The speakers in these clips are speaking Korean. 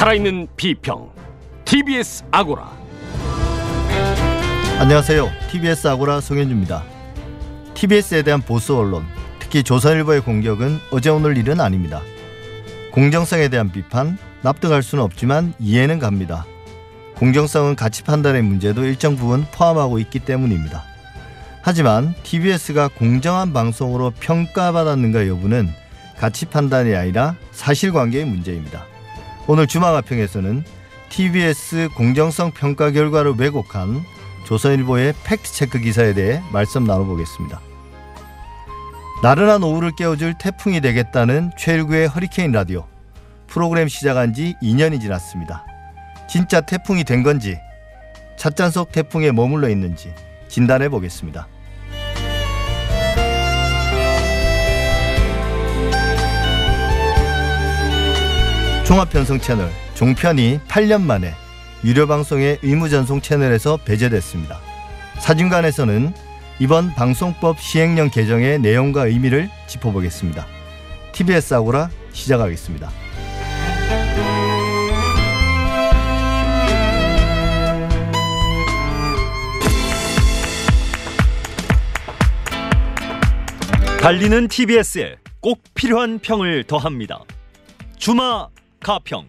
살아있는 비평 TBS 아고라 안녕하세요. TBS 아고라 송현주입니다. TBS에 대한 보수 언론, 특히 조선일보의 공격은 어제 오늘 일은 아닙니다. 공정성에 대한 비판 납득할 수는 없지만 이해는 갑니다. 공정성은 가치 판단의 문제도 일정 부분 포함하고 있기 때문입니다. 하지만 TBS가 공정한 방송으로 평가받았는가 여부는 가치 판단이 아니라 사실관계의 문제입니다. 오늘 주마가평에서는 TBS 공정성 평가 결과를 왜곡한 조선일보의 팩트체크 기사에 대해 말씀 나눠보겠습니다. 나른한 오후를 깨워줄 태풍이 되겠다는 최일구의 허리케인 라디오 프로그램 시작한 지 2년이 지났습니다. 진짜 태풍이 된 건지 찻잔 속 태풍에 머물러 있는지 진단해 보겠습니다. 종합편성 채널 종편이 8년 만에 유료 방송의 의무 전송 채널에서 배제됐습니다. 사진관에서는 이번 방송법 시행령 개정의 내용과 의미를 짚어보겠습니다. TBS 아고라 시작하겠습니다. 달리는 TBS에 꼭 필요한 평을 더합니다. 주마 가평.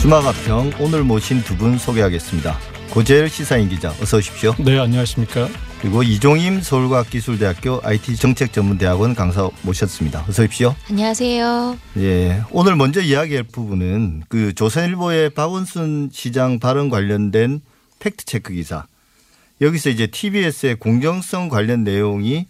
주마가평 오늘 모신 두 분 소개하겠습니다. 고재열 시사인 기자 어서 오십시오. 네, 안녕하십니까. 그리고 이종임 서울과학기술대학교 IT정책전문대학원 강사 모셨습니다. 어서 오십시오. 안녕하세요. 예, 오늘 먼저 이야기할 부분은 그 조선일보의 박원순 시장 발언 관련된 팩트 체크 기사. 여기서 이제 TBS의 공정성 관련 내용이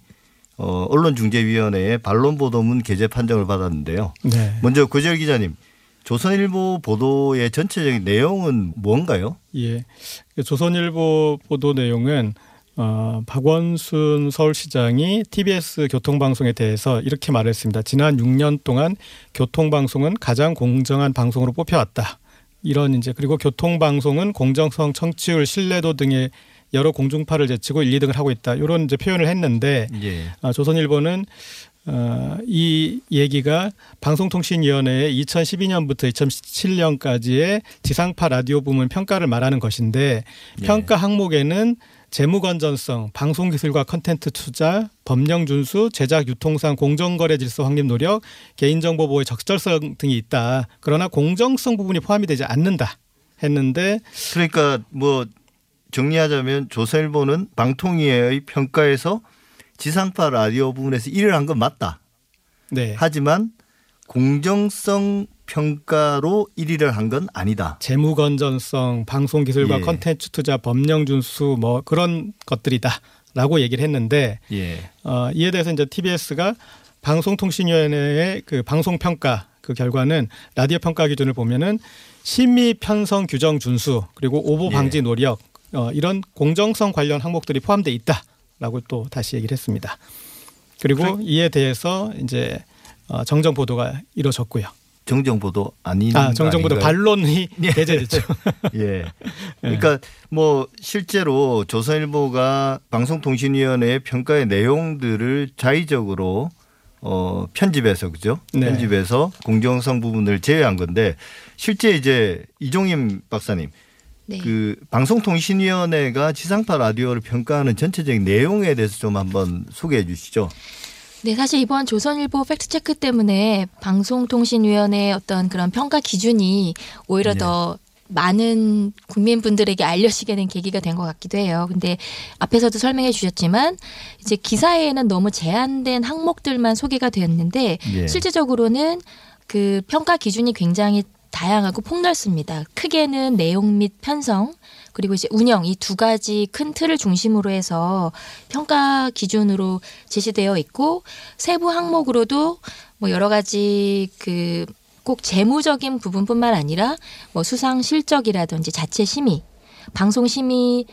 어, 언론중재위원회의 반론 보도문 게재 판정을 받았는데요. 네. 먼저 고재열 기자님, 조선일보 보도의 전체적인 내용은 뭔가요? 예. 조선일보 보도 내용은 어, 박원순 서울시장이 TBS 교통방송에 대해서 이렇게 말했습니다. 지난 6년 동안 교통방송은 가장 공정한 방송으로 뽑혀왔다. 이런 이제 그리고 교통방송은 공정성, 청취율, 신뢰도 등의 여러 공중파를 제치고 1, 2등을 하고 있다. 이런 이제 표현을 했는데 예. 아, 조선일보는 어, 이 얘기가 방송통신위원회의 2012년부터 2017년까지의 지상파 라디오 부문 평가를 말하는 것인데 예. 평가 항목에는 재무 건전성, 방송 기술과 컨텐트 투자, 법령 준수, 제작 유통상 공정거래 질서 확립 노력, 개인정보 보호의 적절성 등이 있다. 그러나 공정성 부분이 포함이 되지 않는다. 했는데 그러니까 뭐 정리하자면 조선일보는 방통위의 평가에서 지상파 라디오 부분에서 1위를 한 건 맞다. 네. 하지만 공정성 평가로 1위를 한 건 아니다. 재무 건전성, 방송 기술과 예. 컨텐츠 투자, 법령 준수 뭐 그런 것들이다라고 얘기를 했는데 예. 어, 이에 대해서 이제 TBS가 방송통신위원회의 그 방송 평가 그 결과는 라디오 평가 기준을 보면은 심의 편성 규정 준수 그리고 오보 예. 방지 노력 어, 이런 공정성 관련 항목들이 포함돼 있다라고 또 다시 얘기를 했습니다. 그리고 이에 대해서 이제 어, 정정 보도가 이루어졌고요. 정정 보도 아닌 아, 정정 보도? 반론이 게재됐죠. 예. 그러니까 뭐 실제로 조선일보가 방송통신위원회의 평가의 내용들을 자의적으로 어 편집해서 그죠? 네. 편집해서 공정성 부분을 제외한 건데 실제 이제 이종임 박사님 네. 그 방송통신위원회가 지상파 라디오를 평가하는 전체적인 내용에 대해서 좀 한번 소개해 주시죠. 네, 사실 이번 조선일보 팩트체크 때문에 방송통신위원회의 어떤 그런 평가 기준이 오히려 네. 더 많은 국민분들에게 알려지게 된 계기가 된 것 같기도 해요. 근데 앞에서도 설명해 주셨지만 이제 기사에는 너무 제한된 항목들만 소개가 되었는데 예. 실질적으로는 그 평가 기준이 굉장히 다양하고 폭넓습니다. 크게는 내용 및 편성 그리고 이제 운영 이 두 가지 큰 틀을 중심으로 해서 평가 기준으로 제시되어 있고 세부 항목으로도 뭐 여러 가지 그 꼭 재무적인 부분뿐만 아니라 뭐 수상 실적이라든지 자체 심의, 방송 심의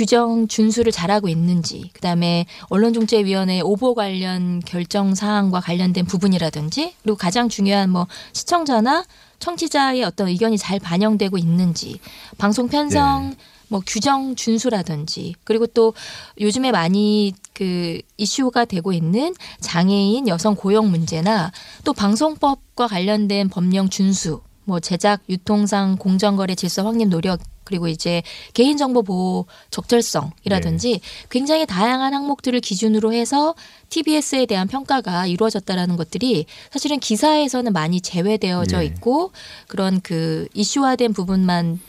규정 준수를 잘하고 있는지, 그다음에 언론중재위원회 오보 관련 결정 사항과 관련된 부분이라든지, 그리고 가장 중요한 뭐 시청자나 청취자의 어떤 의견이 잘 반영되고 있는지, 방송 편성 뭐 규정 준수라든지 그리고 또 요즘에 많이 그 이슈가 되고 있는 장애인 여성 고용 문제나 또 방송법과 관련된 법령 준수 뭐 제작 유통상 공정거래 질서 확립 노력 그리고 이제 개인정보 보호 적절성이라든지 굉장히 다양한 항목들을 기준으로 해서 TBS에 대한 평가가 이루어졌다라는 것들이 사실은 기사에서는 많이 제외되어져 네. 있고 그런 그 이슈화된 부분만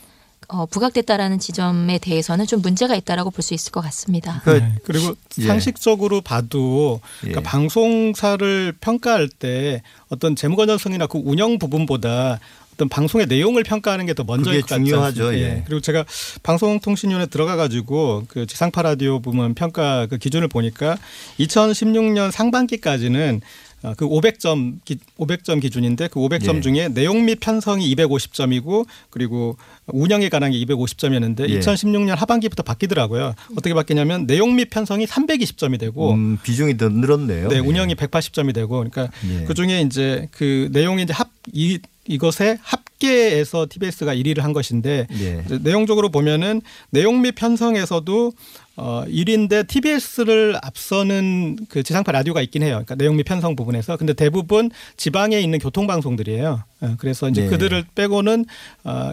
어, 부각됐다라는 지점에 대해서는 좀 문제가 있다라고 볼 수 있을 것 같습니다. 그 네. 그리고 예. 상식적으로 봐도 그러니까 예. 방송사를 평가할 때 어떤 재무 건전성이나 그 운영 부분보다 어떤 방송의 내용을 평가하는 게 더 먼저일 것 같지 중요하죠. 않습니까? 예. 그리고 제가 방송통신위원회 들어가 가지고 그 지상파 라디오 부문 평가 그 기준을 보니까 2016년 상반기까지는 어, 그 500점 기, 500점 기준인데 그 500점 예. 중에 내용 및 편성이 250점이고 그리고 운영에 관한 게 250점이었는데 예. 2016년 하반기부터 바뀌더라고요. 어떻게 바뀌냐면 내용 및 편성이 320점이 되고 음, 비중이 더 늘었네요. 네, 예. 운영이 180점이 되고 그러니까 예. 그 중에 이제 그 내용이 이제 합 이, 이것에 합계에서 TBS가 1위를 한 것인데 예. 내용적으로 보면은 내용 및 편성에서도 어 1위인데 TBS를 앞서는 그 지상파 라디오가 있긴 해요. 그러니까 내용 및 편성 부분에서 근데 대부분 지방에 있는 교통 방송들이에요. 어, 그래서 이제 네. 그들을 빼고는 어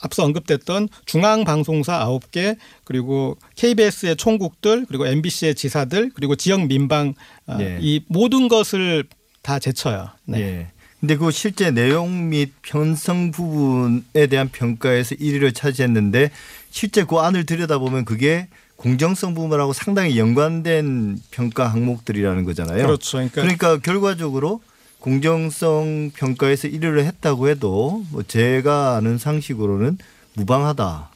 앞서 언급됐던 중앙 방송사 9개 그리고 KBS의 총국들 그리고 MBC의 지사들 그리고 지역 민방 어, 네. 이 모든 것을 다 제쳐요. 네. 예. 근데 그 실제 내용 및 편성 부분에 대한 평가에서 1위를 차지했는데 실제 그 안을 들여다보면 그게 공정성 부분하고 상당히 연관된 평가 항목들이라는 거잖아요. 그렇죠. 그러니까, 그러니까 결과적으로 공정성 평가에서 1위를 했다고 해도 뭐 제가 아는 상식으로는 무방하다.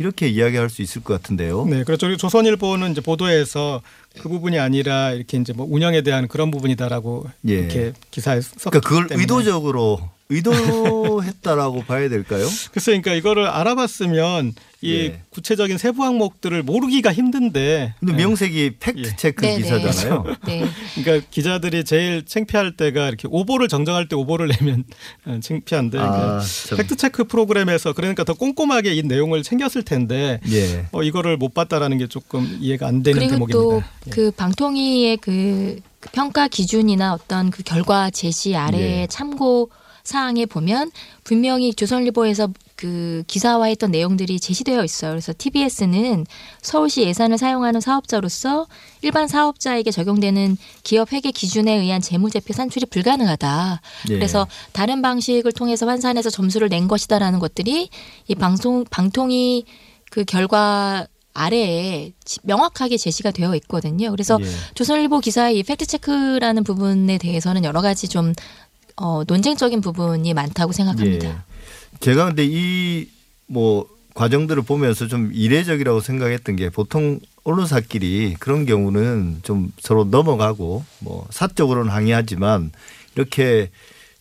이렇게 이야기할 수 있을 것 같은데요. 네, 그렇죠. 조선일보는 이제 보도에서 그 부분이 아니라 이렇게 이제 뭐 운영에 대한 그런 부분이다라고 예. 이렇게 기사에 썼기 그러니까 그걸 때문에. 의도적으로 의도했다라고 봐야 될까요? 글쎄, 그러니까 이거를 알아봤으면 이 예. 구체적인 세부 항목들을 모르기가 힘든데. 근데 예. 명색이 팩트 예. 체크 네, 네. 기사잖아요. 네. 그러니까 기자들이 제일 창피할 때가 이렇게 오보를 정정할 때 오보를 내면 어, 창피한데 아, 그러니까 참. 팩트 체크 프로그램에서 그러니까 더 꼼꼼하게 이 내용을 챙겼을 텐데 예. 어, 이거를 못 봤다라는 게 조금 이해가 안 되는 그리고 대목입니다. 또 예. 그 방통위의 그, 그 평가 기준이나 어떤 그 결과 제시 아래의 예. 참고 사항에 보면 분명히 조선일보에서 그 기사화했던 내용들이 제시되어 있어요. 그래서 TBS는 서울시 예산을 사용하는 사업자로서 일반 사업자에게 적용되는 기업 회계 기준에 의한 재무제표 산출이 불가능하다. 예. 그래서 다른 방식을 통해서 환산해서 점수를 낸 것이다라는 것들이 이 방송 방통위 그 결과 아래에 지- 명확하게 제시가 되어 있거든요. 그래서 예. 조선일보 기사의 이 팩트 체크라는 부분에 대해서는 여러 가지 좀 어, 논쟁적인 부분이 많다고 생각합니다. 예. 제가 근데 이 뭐 과정들을 보면서 좀 이례적이라고 생각했던 게 보통 언론사끼리 그런 경우는 좀 서로 넘어가고 뭐 사적으로는 항의하지만 이렇게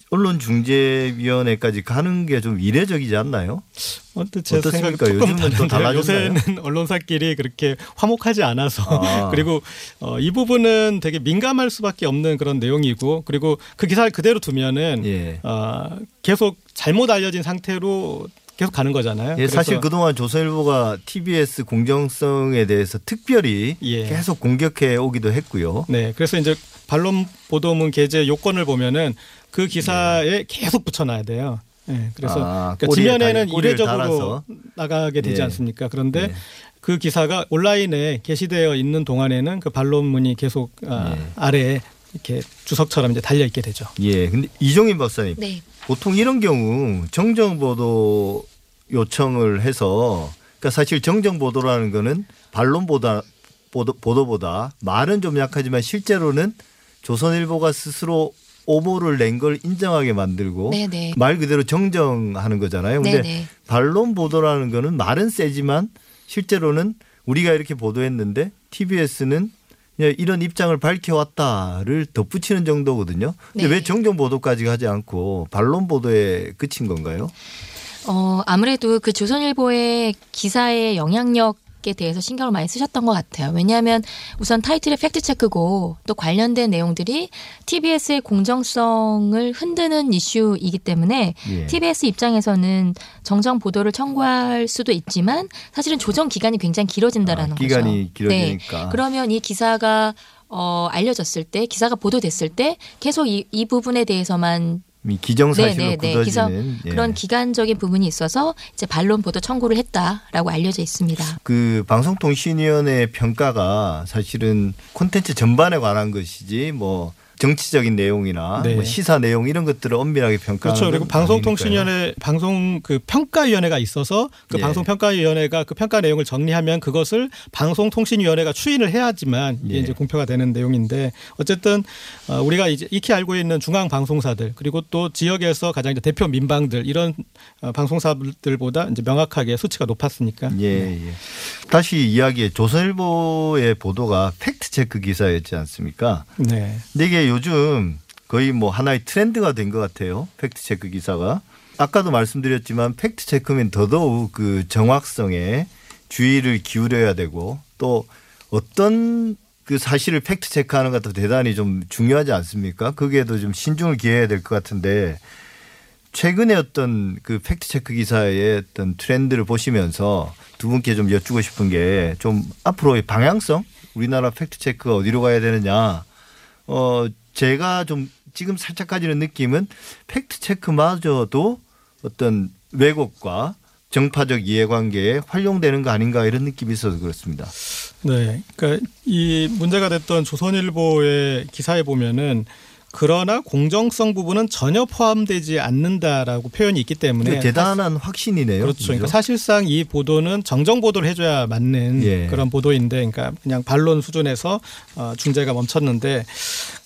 언론중재위원회까지 가는 게 좀 이례적이지 않나요? 제 어떻습니까? 요즘은 또. 달라졌나요? 요새는 언론사끼리 그렇게 화목하지 않아서 아. 그리고 어, 이 부분은 되게 민감할 수밖에 없는 그런 내용이고 그리고 그 기사를 그대로 두면은 예. 어, 계속 잘못 알려진 상태로 계속 가는 거잖아요. 예, 사실 그동안 조선일보가 TBS 공정성에 대해서 특별히 예. 계속 공격해 오기도 했고요. 네, 그래서 이제 반론 보도문 게재 요건을 보면은 그 기사에 계속 붙여놔야 돼요. 네, 그래서 예. 아, 그러니까 지면에는 이례적으로 달아서. 나가게 되지 예. 않습니까? 그런데 예. 그 기사가 온라인에 게시되어 있는 동안에는 그 반론문이 계속 아, 예. 아래에 이렇게 주석처럼 이제 달려 있게 되죠. 예, 근데 이종인 박사님 네. 보통 이런 경우 정정 보도 요청을 해서 그러니까 사실 정정 보도라는 거는 반론보다 보도, 보도보다 말은 좀 약하지만 실제로는 조선일보가 스스로 오보를 낸 걸 인정하게 만들고 네네. 말 그대로 정정하는 거잖아요. 근데 네네. 반론 보도라는 거는 말은 세지만 실제로는 우리가 이렇게 보도했는데 TBS는 이런 입장을 밝혀왔다를 덧붙이는 정도거든요. 근데 네. 왜 정정 보도까지 하지 않고 반론 보도에 그친 건가요? 어, 아무래도 그 조선일보의 기사의 영향력 팩트체크에 대해서 신경을 많이 쓰셨던 것 같아요. 왜냐하면 우선 타이틀의 팩트체크고 또 관련된 내용들이 TBS의 공정성을 흔드는 이슈이기 때문에 예. TBS 입장에서는 정정 보도를 청구할 수도 있지만 사실은 조정 기간이 굉장히 길어진다라는 아, 거죠. 기간이 네. 길어지니까. 그러면 이 기사가 어, 알려졌을 때 기사가 보도됐을 때 계속 이, 이 부분에 대해서만 이 기정사실로 네, 네, 네. 굳어지는 예. 그런 기간적인 부분이 있어서 이제 반론 보도 청구를 했다라고 알려져 있습니다. 그 방송통신위원회 평가가 사실은 콘텐츠 전반에 관한 것이지 뭐 정치적인 내용이나 네. 뭐 시사 내용 이런 것들을 엄밀하게 평가하는 그렇죠. 그리고 건 방송통신위원회 방송 그 평가위원회가 있어서 그 예. 방송평가위원회가 그 평가 내용을 정리하면 그것을 방송통신위원회가 추인을 해야지만 이게 예. 이제 공표가 되는 내용인데 어쨌든 어, 우리가 이제 익히 알고 있는 중앙 방송사들 그리고 또 지역에서 가장 이제 대표 민방들 이런 어, 방송사들보다 이제 명확하게 수치가 높았으니까 예, 예. 다시 이야기해 조선일보의 보도가 팩트 체크 기사였지 않습니까? 네. 근데 이게 요즘 거의 뭐 하나의 트렌드가 된 것 같아요. 팩트 체크 기사가. 아까도 말씀드렸지만 팩트 체크면 더더욱 그 정확성에 주의를 기울여야 되고 또 어떤 그 사실을 팩트 체크하는 것도 대단히 좀 중요하지 않습니까? 거기에도 좀 신중을 기해야 될 것 같은데 최근에 어떤 그 팩트 체크 기사의 어떤 트렌드를 보시면서 두 분께 좀 여쭈고 싶은 게 좀 앞으로의 방향성 우리나라 팩트 체크가 어디로 가야 되느냐 어 제가 좀 지금 살짝 가지는 느낌은 팩트 체크마저도 어떤 왜곡과 정파적 이해관계에 활용되는 거 아닌가 이런 느낌이 있어서 그렇습니다. 네. 그러니까 이 문제가 됐던 조선일보의 기사에 보면은 그러나 공정성 부분은 전혀 포함되지 않는다라고 표현이 있기 때문에 대단한 확신이네요. 그렇죠. 그러니까 사실상 이 보도는 정정 보도를 해줘야 맞는 예. 그런 보도인데, 그러니까 그냥 반론 수준에서 어, 중재가 멈췄는데,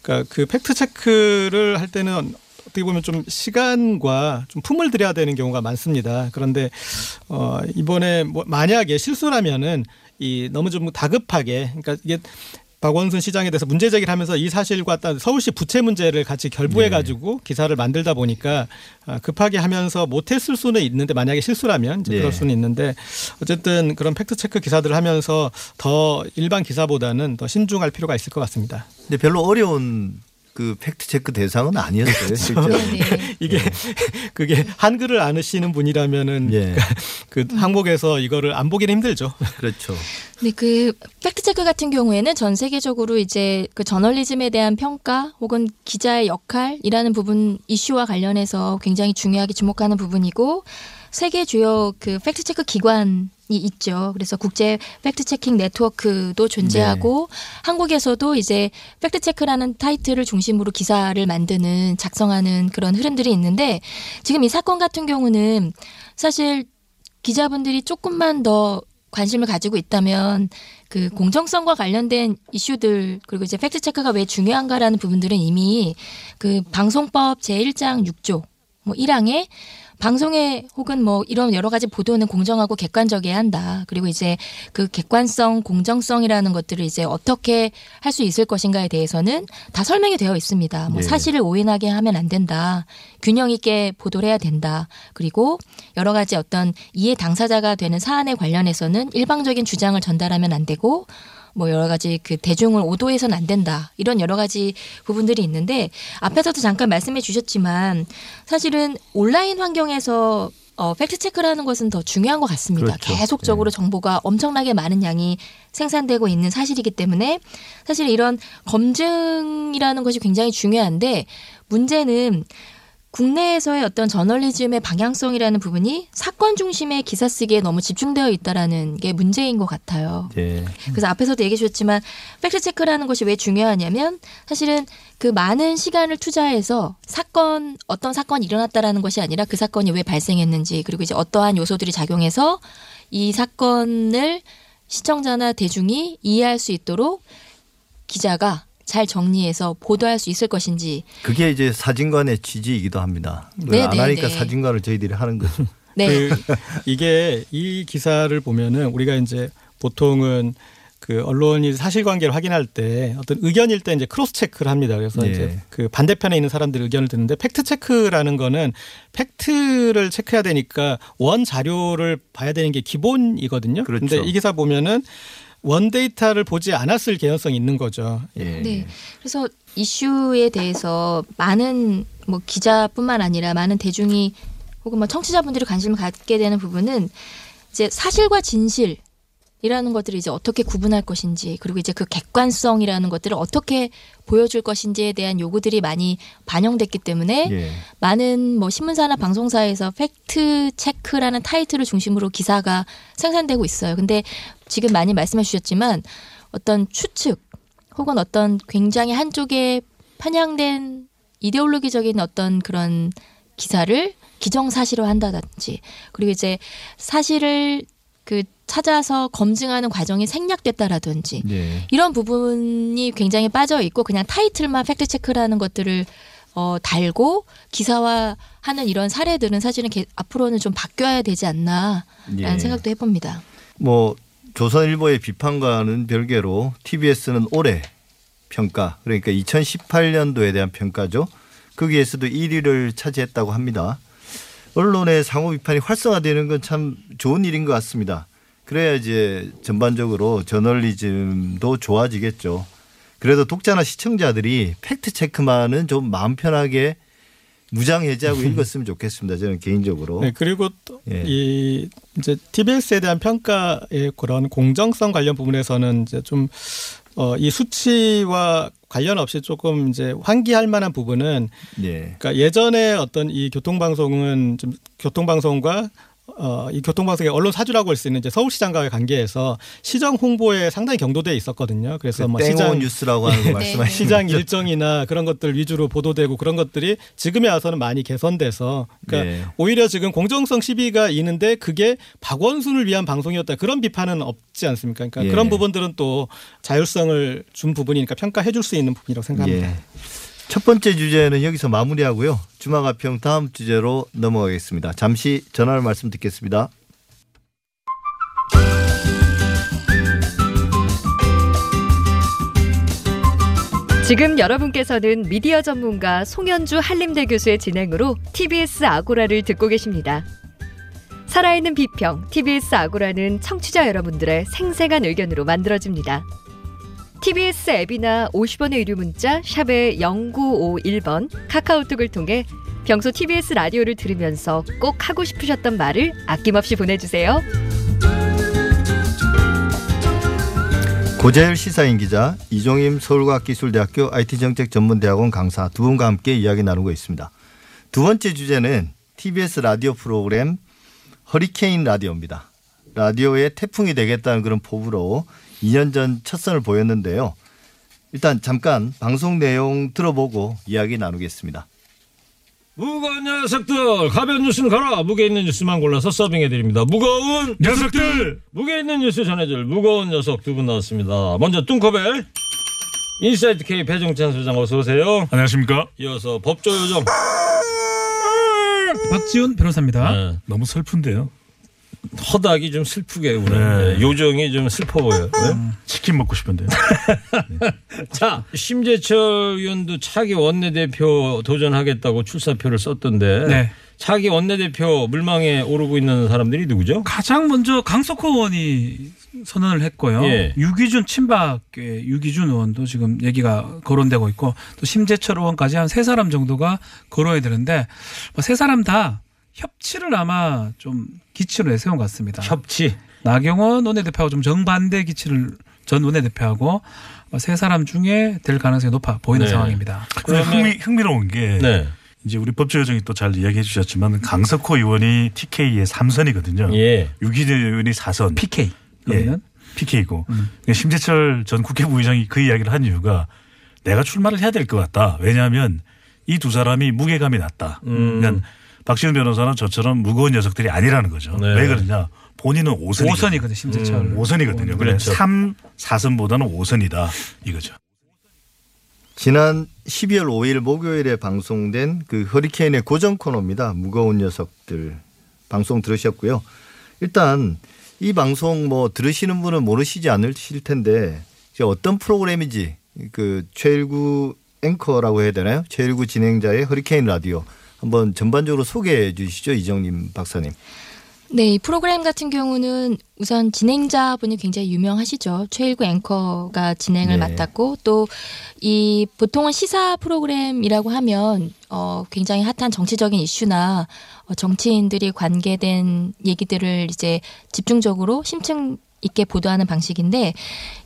그러니까 그 팩트 체크를 할 때는 어떻게 보면 좀 시간과 좀 품을 들여야 되는 경우가 많습니다. 그런데 어, 이번에 뭐 만약에 실수라면은 이 너무 좀 다급하게, 그러니까 이게 박원순 시장에 대해서 문제 제기를 하면서 이 사실과 딱 서울시 부채 문제를 같이 결부해 가지고 기사를 만들다 보니까 아, 급하게 하면서 못했을 수는 있는데 만약에 실수라면 이제 네. 그럴 수는 있는데 어쨌든 그런 팩트 체크 기사들을 하면서 더 일반 기사보다는 더 신중할 필요가 있을 것 같습니다. 근데 별로 어려운 그 fact check 대상은 아니었어요. 실제로. 네. 이게 그게 한글을 아시는 분이라면은 예. 그 항목에서 이거를 안 보기는 힘들죠. 그렇죠. 네, 그 fact check 같은 경우에는 전 세계적으로 이제 그 저널리즘에 대한 평가 혹은 기자의 역할이라는 부분 이슈와 관련해서 굉장히 중요하게 주목하는 부분이고 세계 주요 그 fact check 기관이 있죠. 그래서 국제 fact checking network도 존재하고 한국에서도 이제 fact check라는 타이틀을 중심으로 기사를 만드는 작성하는 그런 흐름들이 있는데 지금 이 사건 같은 경우는 사실 기자분들이 조금만 더 관심을 가지고 있다면 그 공정성과 관련된 이슈들 그리고 이제 fact check가 왜 중요한가라는 부분들은 이미 그 방송법 제1장 6조 뭐 1항에 방송에 혹은 뭐 이런 여러 가지 보도는 공정하고 객관적이어야 한다. 그리고 이제 그 객관성, 공정성이라는 것들을 이제 어떻게 할 수 있을 것인가에 대해서는 다 설명이 되어 있습니다. 뭐 예. 사실을 오인하게 하면 안 된다. 균형 있게 보도를 해야 된다. 그리고 여러 가지 어떤 이해 당사자가 되는 사안에 관련해서는 일방적인 주장을 전달하면 안 되고 뭐 여러 가지 그 대중을 오도해서는 안 된다. 이런 여러 가지 부분들이 있는데 앞에서도 잠깐 말씀해 주셨지만 사실은 온라인 환경에서 어, 팩트 체크를 하는 것은 더 중요한 것 같습니다. 그렇죠. 계속적으로 정보가 엄청나게 많은 양이 생산되고 있는 사실이기 때문에 사실 이런 검증이라는 것이 굉장히 중요한데 문제는 국내에서의 어떤 저널리즘의 방향성이라는 부분이 사건 중심의 기사 쓰기에 너무 집중되어 있다라는 게 문제인 것 같아요. 예. 그래서 앞에서도 얘기해 주셨지만 팩트 체크라는 것이 왜 중요하냐면 사실은 그 많은 시간을 투자해서 사건 어떤 사건이 일어났다라는 것이 아니라 그 사건이 왜 발생했는지 그리고 이제 어떠한 요소들이 작용해서 이 사건을 시청자나 대중이 이해할 수 있도록 기자가 잘 정리해서 보도할 수 있을 것인지 그게 이제 사진관의 취지이기도 합니다. 네, 안 네, 하니까 네. 사진관을 저희들이 하는 거죠. 네. 그 이게 이 기사를 보면은 우리가 이제 보통은 그 언론이 사실관계를 확인할 때 어떤 의견일 때 이제 cross check를 합니다. 그래서 예. 이제 그 반대편에 있는 사람들 의견을 듣는데 fact check라는 거는 팩트를 체크해야 되니까 원 자료를 봐야 되는 게 기본이거든요. 그렇죠. 근데 이 기사 보면은 원 데이터를 보지 않았을 개연성이 있는 거죠. 예. 네. 그래서 이슈에 대해서 많은 뭐 기자뿐만 아니라 많은 대중이 혹은 뭐 청취자분들이 관심을 갖게 되는 부분은 이제 사실과 진실 이라는 것들을 이제 어떻게 구분할 것인지 그리고 이제 그 객관성이라는 것들을 어떻게 보여줄 것인지에 대한 요구들이 많이 반영됐기 때문에 예. 많은 뭐 신문사나 방송사에서 fact check라는 타이틀을 중심으로 기사가 생산되고 있어요. 근데 지금 많이 말씀해 주셨지만 어떤 추측 혹은 어떤 굉장히 한쪽에 편향된 이데올로기적인 어떤 그런 기사를 기정사실화 한다든지 그리고 이제 사실을 그 찾아서 검증하는 과정이 생략됐다라든지 예. 이런 부분이 굉장히 빠져 있고 그냥 타이틀만 fact check라는 것들을 어 달고 기사화하는 이런 사례들은 사실은 개- 앞으로는 좀 바뀌어야 되지 않나라는 예. 생각도 해봅니다. 뭐 조선일보의 비판과는 별개로 TBS는 올해 평가 그러니까 2018년도에 대한 평가죠. 거기에서도 1위를 차지했다고 합니다. 언론의 상호 비판이 활성화되는 건 참 좋은 일인 것 같습니다. 그래야 이제 전반적으로 저널리즘도 좋아지겠죠. 그래도 독자나 시청자들이 fact check만은 좀 마음 편하게 무장 해제하고 읽었으면 좋겠습니다. 저는 개인적으로. 네, 그리고 또 예. 이 이제 TBS에 대한 평가의 그런 공정성 관련 부분에서는 이제 좀 어, 이 수치와 관련 없이 조금 이제 환기할 만한 부분은 예. 그러니까 예전에 어떤 이 교통방송은 좀 교통방송과 어, 이 교통방송의 언론 사주라고 할 수 있는 이제 서울시장과의 관계에서 시정 홍보에 상당히 경도돼 있었거든요. 그래서 뭐 땡오 시장 뉴스라고 하는 거 네. 말씀하시는 시장 거죠? 일정이나 그런 것들 위주로 보도되고 그런 것들이 지금에 와서는 많이 개선돼서 그러니까 네. 오히려 지금 공정성 시비가 있는데 그게 박원순을 위한 방송이었다 그런 비판은 없지 않습니까? 그러니까 예. 그런 부분들은 또 자율성을 준 부분이니까 평가해 줄 수 있는 부분이라고 생각합니다. 예. 첫 번째 주제는 여기서 마무리하고요. 주마가평 다음 주제로 넘어가겠습니다. 잠시 전화를 말씀 듣겠습니다. 지금 여러분께서는 미디어 전문가 송현주 한림대 교수의 진행으로 TBS 아고라를 듣고 계십니다. 살아있는 비평 TBS 아고라는 청취자 여러분들의 생생한 의견으로 만들어집니다. TBS 앱이나 50원의 유료 문자 샵의 0951번 카카오톡을 통해 평소 TBS 라디오를 들으면서 꼭 하고 싶으셨던 말을 아낌없이 보내주세요. 고재열 시사인 기자, 이종임 서울과학기술대학교 IT정책전문대학원 강사 두 분과 함께 이야기 나누고 있습니다. 두 번째 주제는 TBS 라디오 프로그램 허리케인 라디오입니다. 라디오의 태풍이 되겠다는 그런 포부로 2년 전 첫 선을 보였는데요. 일단 잠깐 방송 내용 들어보고 이야기 나누겠습니다. 무거운 녀석들 가벼운 뉴스는 가라 무게 있는 뉴스만 골라서 서빙해드립니다 무거운 녀석들 무게 있는 뉴스 전해줄 무거운 녀석 두 분 나왔습니다 먼저 뚱커벨 인사이트 K 배종찬 소장 어서 오세요 안녕하십니까? 이어서 법조 요정 박지훈 변호사입니다. 네. 너무 슬픈데요. 허닥이 좀 슬프게 우네 네. 요정이 좀 슬퍼 보여요 네? 치킨 먹고 싶은데. 자 심재철 의원도 차기 원내대표 도전하겠다고 출사표를 썼던데 네. 차기 원내대표 물망에 오르고 있는 사람들이 누구죠? 가장 먼저 강석호 의원이 선언을 했고요. 예. 유기준 친박의 유기준 의원도 지금 얘기가 거론되고 있고 또 심재철 의원까지 한 세 사람 정도가 거론이 되는데 뭐세 사람 다 협치를 아마 좀 기치로 내세운 것 같습니다. 협치 나경원 원내대표하고 좀 정반대 기치를 전 원내대표하고 세 사람 중에 될 가능성이 높아 보이는 네. 상황입니다. 그러면- 흥미, 흥미로운 게 네. 이제 우리 법조요정이 또 잘 이야기해 주셨지만 강석호 의원이 TK의 3선이거든요. 예. 유기재 의원이 4선. PK 예. 여기는 PK고 심재철 전 국회 부의장이 그 이야기를 한 이유가 내가 출마를 해야 될 것 같다. 왜냐하면 이 두 사람이 무게감이 낮다. 음. 그러니까 박지훈 변호사는 저처럼 무거운 녀석들이 아니라는 거죠. 네. 왜 그러냐? 본인은 5선이거든요. 5선이거든 심재철. 음. 5선이거든요. 그래 그렇죠. 3, 4선보다는 5선이다. 이거죠. 지난 12월 5일 목요일에 방송된 그 허리케인의 고정 코너입니다. 무거운 녀석들 방송 들으셨고요. 일단 이 방송 뭐 들으시는 분은 모르시지 않으실 텐데 이제 어떤 프로그램인지 그 최일구 앵커라고 해야 되나요? 최일구 진행자의 허리케인 라디오 한번 전반적으로 소개해 주시죠 이정님 박사님. 네, 이 프로그램 같은 경우는 우선 진행자분이 굉장히 유명하시죠. 최일구 앵커가 진행을 네. 맡았고 또 이 보통은 시사 프로그램이라고 하면 어 굉장히 핫한 정치적인 이슈나 어, 정치인들이 관계된 얘기들을 이제 집중적으로 심층 있게 보도하는 방식인데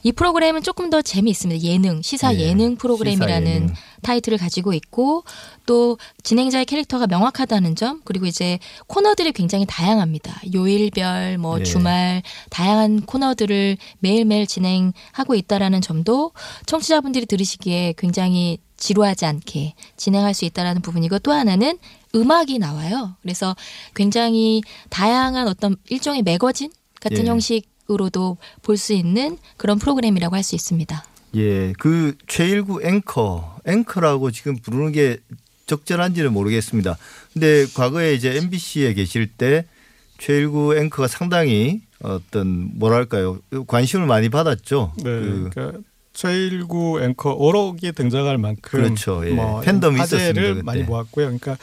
이 프로그램은 조금 더 재미있습니다. 예능, 시사 예, 예능 프로그램이라는 시사 예능. 타이틀을 가지고 있고 또 진행자의 캐릭터가 명확하다는 점 그리고 이제 코너들이 굉장히 다양합니다. 요일별 뭐 네. 주말 다양한 코너들을 매일매일 진행하고 있다라는 점도 청취자분들이 들으시기에 굉장히 지루하지 않게 진행할 수 있다라는 부분이고 또 하나는 음악이 나와요. 그래서 굉장히 다양한 어떤 일종의 매거진 같은 예. 형식 으로도 볼 수 있는 그런 프로그램이라고 할 수 있습니다. 예, 그 최일구 앵커, 앵커라고 지금 부르는 게 적절한지는 모르겠습니다. 근데 과거에 이제 MBC에 계실 때 최일구 앵커가 상당히 어떤 뭐랄까요 관심을 많이 받았죠. 네, 그 그러니까 최일구 앵커 오록이 등장할 만큼 그렇죠. 예. 뭐 팬덤이 화제를 있었습니다, 그때. 많이 모았고요. 그러니까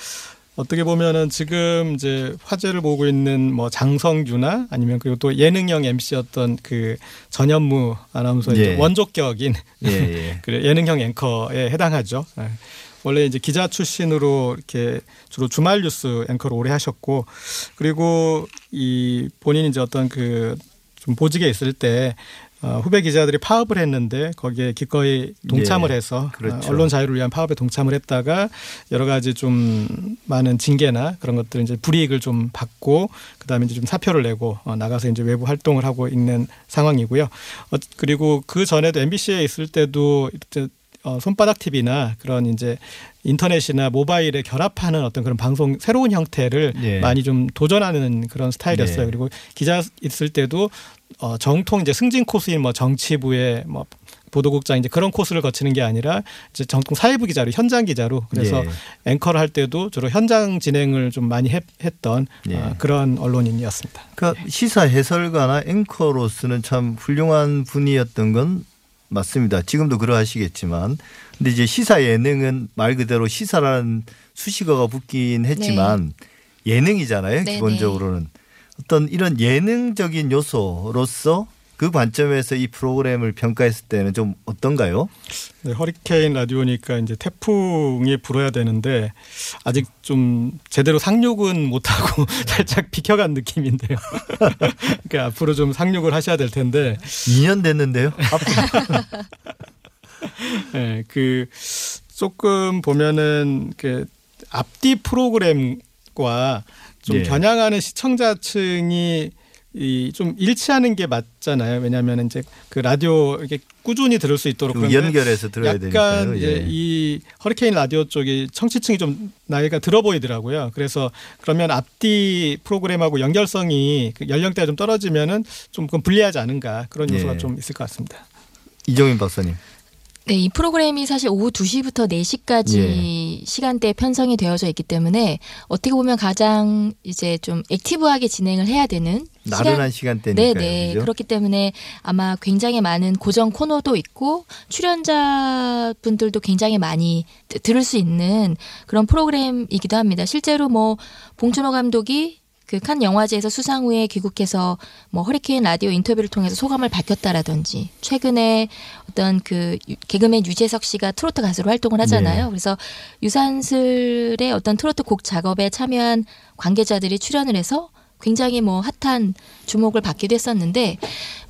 어떻게 보면은 지금 이제 화제를 보고 있는 뭐 장성규나 아니면 그리고 또 예능형 MC였던 그 전현무 아나운서 의 예. 원조격인 예, 예. 그 예능형 앵커에 해당하죠. 예. 원래 이제 기자 출신으로 이렇게 주로 주말 뉴스 앵커를 오래 하셨고 그리고 이 본인이 이제 어떤 그 좀 보직에 있을 때 어, 후배 기자들이 파업을 했는데 거기에 기꺼이 동참을 예, 해서 그렇죠. 어, 언론 자유를 위한 파업에 동참을 했다가 여러 가지 좀 많은 징계나 그런 것들 이제 불이익을 좀 받고 그다음에 이제 좀 사표를 내고 어, 나가서 이제 외부 활동을 하고 있는 상황이고요. 어, 그리고 그 전에도 MBC에 있을 때도 어, 손바닥 TV나 그런 이제 인터넷이나 모바일에 결합하는 어떤 그런 방송 새로운 형태를 예. 많이 좀 도전하는 그런 스타일이었어요. 네. 그리고 기자 있을 때도 어, 정통 이제 승진 코스인 뭐 정치부의 뭐 보도국장 이제 그런 코스를 거치는 게 아니라 이제 정통 사회부 기자로 현장 기자로 그래서 예. 앵커를 할 때도 주로 현장 진행을 좀 많이 했, 던 예. 어, 그런 언론인이었습니다. 그러니까 시사 해설가나 앵커로서는 참 훌륭한 분이었던 건 맞습니다. 지금도 그러하시겠지만, 근데 이제 시사 예능은 말 그대로 시사라는 수식어가 붙긴 했지만 예능이잖아요. 네, 기본적으로는 어떤 이런 예능적인 요소로서 그 관점에서 이 프로그램을 평가했을 때는 좀 어떤가요? 네, 허리케인 라디오니까 이제 태풍이 불어야 되는데 아직 좀 제대로 상륙은 못하고 살짝 비켜간 느낌인데요. 그러니까 앞으로 좀 상륙을 하셔야 될 텐데 2년 됐는데요. 예, 그 조금 보면은 그 앞뒤 프로그램과 좀 예. 겨냥하는 시청자층이 이 좀 일치하는 게 맞잖아요. 왜냐하면 이제 그 라디오 이렇게 꾸준히 들을 수 있도록 좀 그런데 연결해서 들어야 약간 되니까요. 이제 예. 이 허리케인 라디오 쪽이 청취층이 좀 나이가 들어 보이더라고요. 그래서 그러면 앞뒤 프로그램하고 연결성이 그 연령대가 좀 떨어지면은 좀 그건 불리하지 않은가 그런 요소가 예. 좀 있을 것 같습니다. 이종인 박사님. 네, 이 프로그램이 사실 오후 2시부터 4시까지 예. 시간대에 편성이 되어져 있기 때문에 어떻게 보면 가장 이제 좀 액티브하게 진행을 해야 되는 나른한 시간- 시간대니까요. 네네. 그죠? 그렇기 때문에 아마 굉장히 많은 고정 코너도 있고 출연자 분들도 굉장히 많이 드- 들을 수 있는 그런 프로그램이기도 합니다. 실제로 뭐 봉준호 감독이 그칸 영화제에서 수상 후에 귀국해서 뭐 허리케인 라디오 인터뷰를 통해서 소감을 밝혔다라든지 최근에 어떤 그 유- 개그맨 유재석 씨가 트로트 가수로 활동을 하잖아요. 네. 그래서 유산슬의 어떤 트로트 곡 작업에 참여한 관계자들이 출연을 해서 굉장히 뭐 핫한 주목을 받기도 했었는데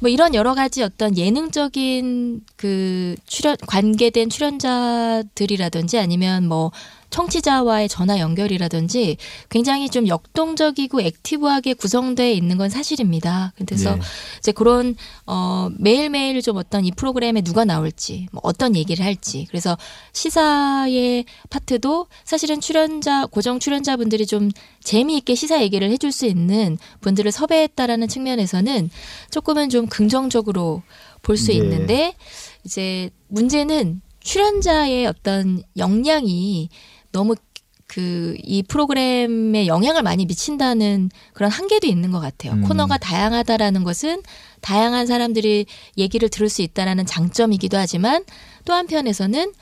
뭐 이런 여러 가지 어떤 예능적인 그 출연 관계된 출연자들이라든지 아니면 뭐 청취자와의 전화 연결이라든지 굉장히 좀 역동적이고 액티브하게 구성되어 있는 건 사실입니다. 그래서 네. 이제 그런 어 매일매일 좀 어떤 이 프로그램에 누가 나올지 뭐 어떤 얘기를 할지 그래서 시사의 파트도 사실은 출연자 고정 출연자분들이 좀 재미있게 시사 얘기를 해줄 수 있는 분들을 섭외했다라는 측면에서는 조금은 좀 긍정적으로 볼수 네. 있는데 이제 문제는 출연자의 어떤 역량이 너무 그 이 프로그램에 영향을 많이 미친다는 그런 한계도 있는 것 같아요. 음. 코너가 다양하다라는 것은 다양한 사람들이 얘기를 들을 수 있다라는 장점이기도 하지만 또 한편에서는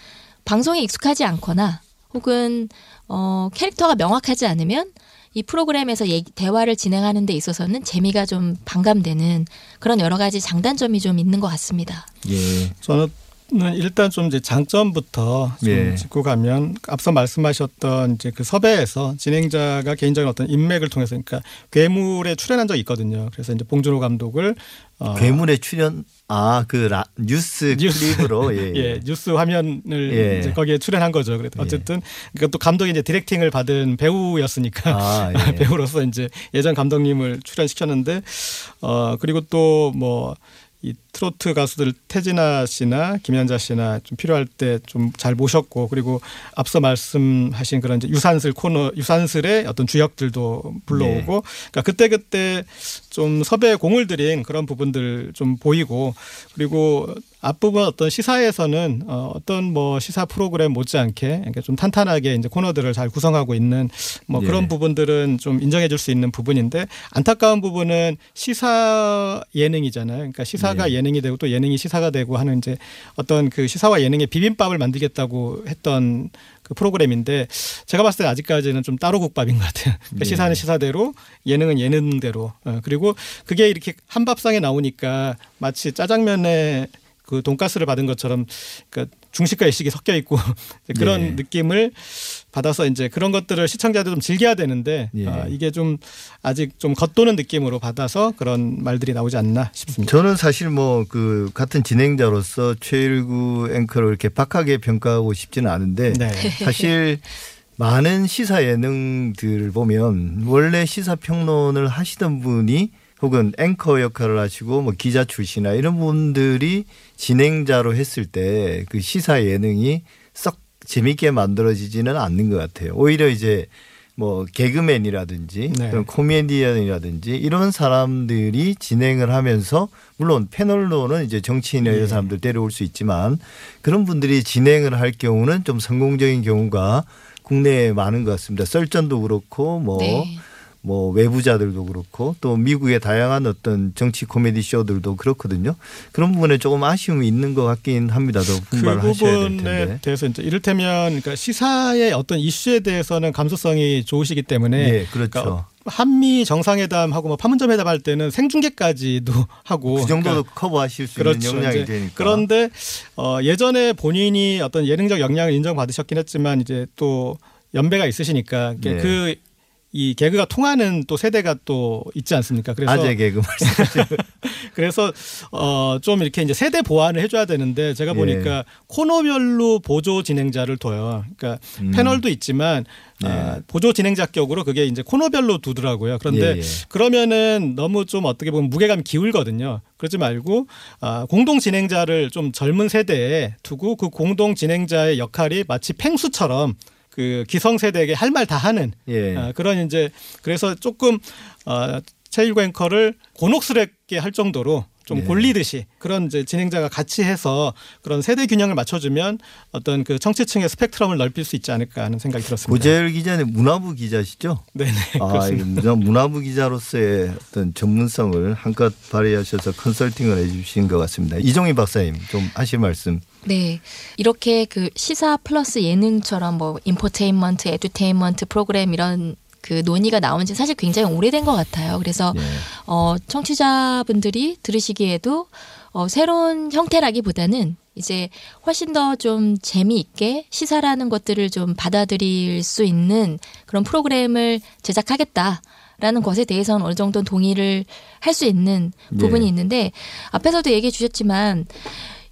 방송에 익숙하지 않거나 혹은 어 캐릭터가 명확하지 않으면 이 프로그램에서 얘기, 대화를 진행하는 데 있어서는 재미가 좀 반감되는 그런 여러 가지 장단점이 좀 있는 것 같습니다. 예. 저는 일단 좀 이제 장점부터 좀 예. 짚고 가면 앞서 말씀하셨던 이제 그 섭외에서 진행자가 개인적인 어떤 인맥을 통해서 그러니까 괴물에 출연한 적이 있거든요. 그래서 이제 봉준호 감독을 어, 괴물의 출연 아그 뉴스, 뉴스. 클립으로 예. 예, 뉴스 화면을 예. 이제 거기에 출연한 거죠. 그래서 어쨌든 그러니까 또 감독이 이제 directing을 받은 배우였으니까 아, 예. 배우로서 이제 예전 감독님을 출연시켰는데 어 그리고 또뭐 이 트로트 가수들 태진아 씨나 김연자 씨나 좀 필요할 때 좀 잘 모셨고 그리고 앞서 말씀하신 그런 이제 유산슬 코너 유산슬의 어떤 주역들도 불러오고 그러니까 그때 그때 좀 섭외에 공을 들인 그런 부분들 좀 보이고 그리고 앞부분 어떤 시사에서는 어, 어떤 뭐 시사 프로그램 못지않게 좀 탄탄하게 이제 코너들을 잘 구성하고 있는 뭐 예. 그런 부분들은 좀 인정해 줄 수 있는 부분인데 안타까운 부분은 시사 예능이잖아요. 그러니까 시사가 예. 예능이 되고 또 예능이 시사가 되고 하는 이제 어떤 그 시사와 예능의 비빔밥을 만들겠다고 했던 그 프로그램인데 제가 봤을 때 아직까지는 좀 따로 국밥인 것 같아요. 그러니까 예. 시사는 시사대로 예능은 예능대로 어, 그리고 그게 이렇게 한 밥상에 나오니까 마치 짜장면에 그 돈가스를 받은 것처럼 그러니까 중식과 일식이 섞여 있고 그런 예. 느낌을 받아서 이제 그런 것들을 시청자들 좀 즐겨야 되는데 예. 아, 이게 좀 아직 좀 겉도는 느낌으로 받아서 그런 말들이 나오지 않나 싶습니다. 저는 사실 뭐 그 같은 진행자로서 최일구 앵커를 이렇게 박하게 평가하고 싶지는 않은데 네. 사실 많은 시사 예능들 보면 원래 시사 평론을 하시던 분이 혹은 앵커 역할을 하시고 뭐 기자 출신이나 이런 분들이 진행자로 했을 때 그 시사 예능이 썩 재밌게 만들어지지는 않는 것 같아요. 오히려 이제 뭐 개그맨이라든지 네. 그런 코미디언이라든지 이런 사람들이 진행을 하면서 물론 패널로는 이제 정치인이나 이런 예. 사람들 데려올 수 있지만 그런 분들이 진행을 할 경우는 좀 성공적인 경우가 국내에 많은 것 같습니다. 썰전도 그렇고 뭐 네. 뭐 외부자들도 그렇고 또 미국의 다양한 어떤 정치 코미디 쇼들도 그렇거든요. 그런 부분에 조금 아쉬움이 있는 것 같긴 합니다. 더그 분발을 하셔야 될 부분에 텐데. 대해서 이제 이를테면 그러니까 시사의 어떤 이슈에 대해서는 감수성이 좋으시기 때문에 예, 그렇죠. 그러니까 한미 정상회담하고 뭐 판문점 회담 할 때는 생중계까지도 하고 그 정도도 그러니까 커버하실 수 그렇죠. 있는 역량이 되니까. 그런데 어 예전에 본인이 어떤 예능적 역량을 인정받으셨긴 했지만 이제 또 연배가 있으시니까 네. 그 이 개그가 통하는 또 세대가 또 있지 않습니까? 그래서 아재 개그 말씀하시는 그래서 어좀 이렇게 이제 세대 보완을 해줘야 되는데 제가 예. 보니까 코너별로 보조 진행자를 둬요. 그러니까 음. 패널도 있지만 네. 아, 보조 진행자격으로 그게 이제 코너별로 두더라고요. 그런데 예, 예. 그러면은 너무 좀 어떻게 보면 무게감이 기울거든요. 그러지 말고 아, 공동 진행자를 좀 젊은 세대에 두고 그 공동 진행자의 역할이 마치 팽수처럼 그 기성 세대에게 할 말 다 하는 예. 아, 그런 이제 그래서 조금 어, 최일구 앵커를 곤혹스럽게 할 정도로 좀 예. 골리듯이 그런 이제 진행자가 같이 해서 그런 세대 균형을 맞춰주면 어떤 그 청취층의 스펙트럼을 넓힐 수 있지 않을까 하는 생각이 들었습니다. 고재열 기자는 문화부 기자시죠? 네네 아, 문화- 문화부 기자로서의 어떤 전문성을 한껏 발휘하셔서 컨설팅을 해주신 것 같습니다. 이종희 박사님 좀 하실 말씀. 네. 이렇게 그 시사 플러스 예능처럼 뭐 infotainment, edutainment 프로그램 이런 그 논의가 나온 지 사실 굉장히 오래된 것 같아요. 그래서 예. 어, 청취자분들이 들으시기에도 어, 새로운 형태라기보다는 이제 훨씬 더 좀 재미있게 시사라는 것들을 좀 받아들일 수 있는 그런 프로그램을 제작하겠다 라는 것에 대해서는 어느 정도 동의를 할 수 있는 부분이 네. 있는데 앞에서도 얘기해 주셨지만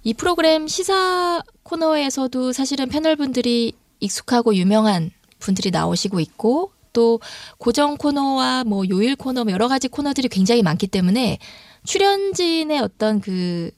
이 프로그램 시사 코너에서도 사실은 패널분들이 익숙하고 유명한 분들이 나오시고 있고 또 고정 코너와 뭐 요일 코너 뭐 여러 가지 코너들이 굉장히 많기 때문에 출연진의 어떤 그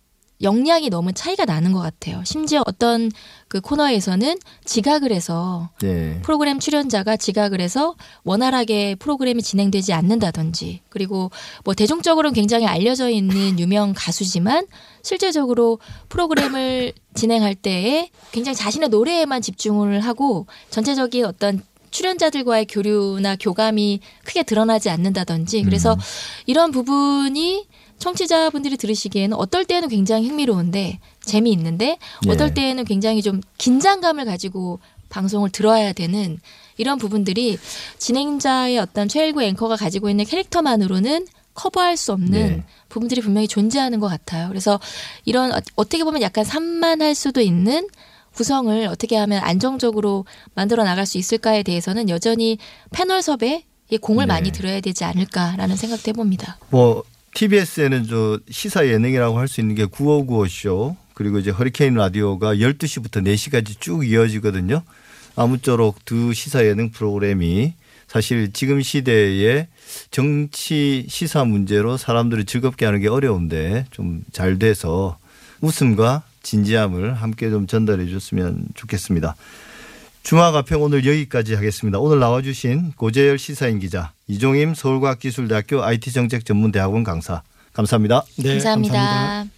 역량이 너무 차이가 나는 것 같아요. 심지어 어떤 그 코너에서는 지각을 해서 네. 프로그램 출연자가 지각을 해서 원활하게 프로그램이 진행되지 않는다든지 그리고 뭐 대중적으로는 굉장히 알려져 있는 유명 가수지만 실제적으로 프로그램을 진행할 때에 굉장히 자신의 노래에만 집중을 하고 전체적인 어떤 출연자들과의 교류나 교감이 크게 드러나지 않는다든지 그래서 이런 부분이 청취자분들이 들으시기에는 어떨 때는 굉장히 흥미로운데 재미있는데 어떨 예. 때는 굉장히 좀 긴장감을 가지고 방송을 들어야 되는 이런 부분들이 진행자의 어떤 최일구 앵커가 가지고 있는 캐릭터만으로는 커버할 수 없는 네. 부분들이 분명히 존재하는 것 같아요. 그래서 이런 어- 어떻게 보면 약간 산만할 수도 있는 구성을 어떻게 하면 안정적으로 만들어 나갈 수 있을까에 대해서는 여전히 패널 섭외에 공을 네. 많이 들어야 되지 않을까라는 생각도 해봅니다. 뭐 TBS에는 저 시사 예능이라고 할 수 있는 게 9595쇼 그리고 이제 허리케인 라디오가 12시부터 4시까지 쭉 이어지거든요. 아무쪼록 두 시사 예능 프로그램이 사실 지금 시대에 정치 시사 문제로 사람들을 즐겁게 하는 게 어려운데 좀 잘 돼서 웃음과 진지함을 함께 좀 전달해 줬으면 좋겠습니다. 중화가평 오늘 여기까지 하겠습니다. 오늘 나와주신 고재열 시사인 기자, 이종임 서울과학기술대학교 IT정책전문대학원 강사 감사합니다. 네, 감사합니다. 감사합니다.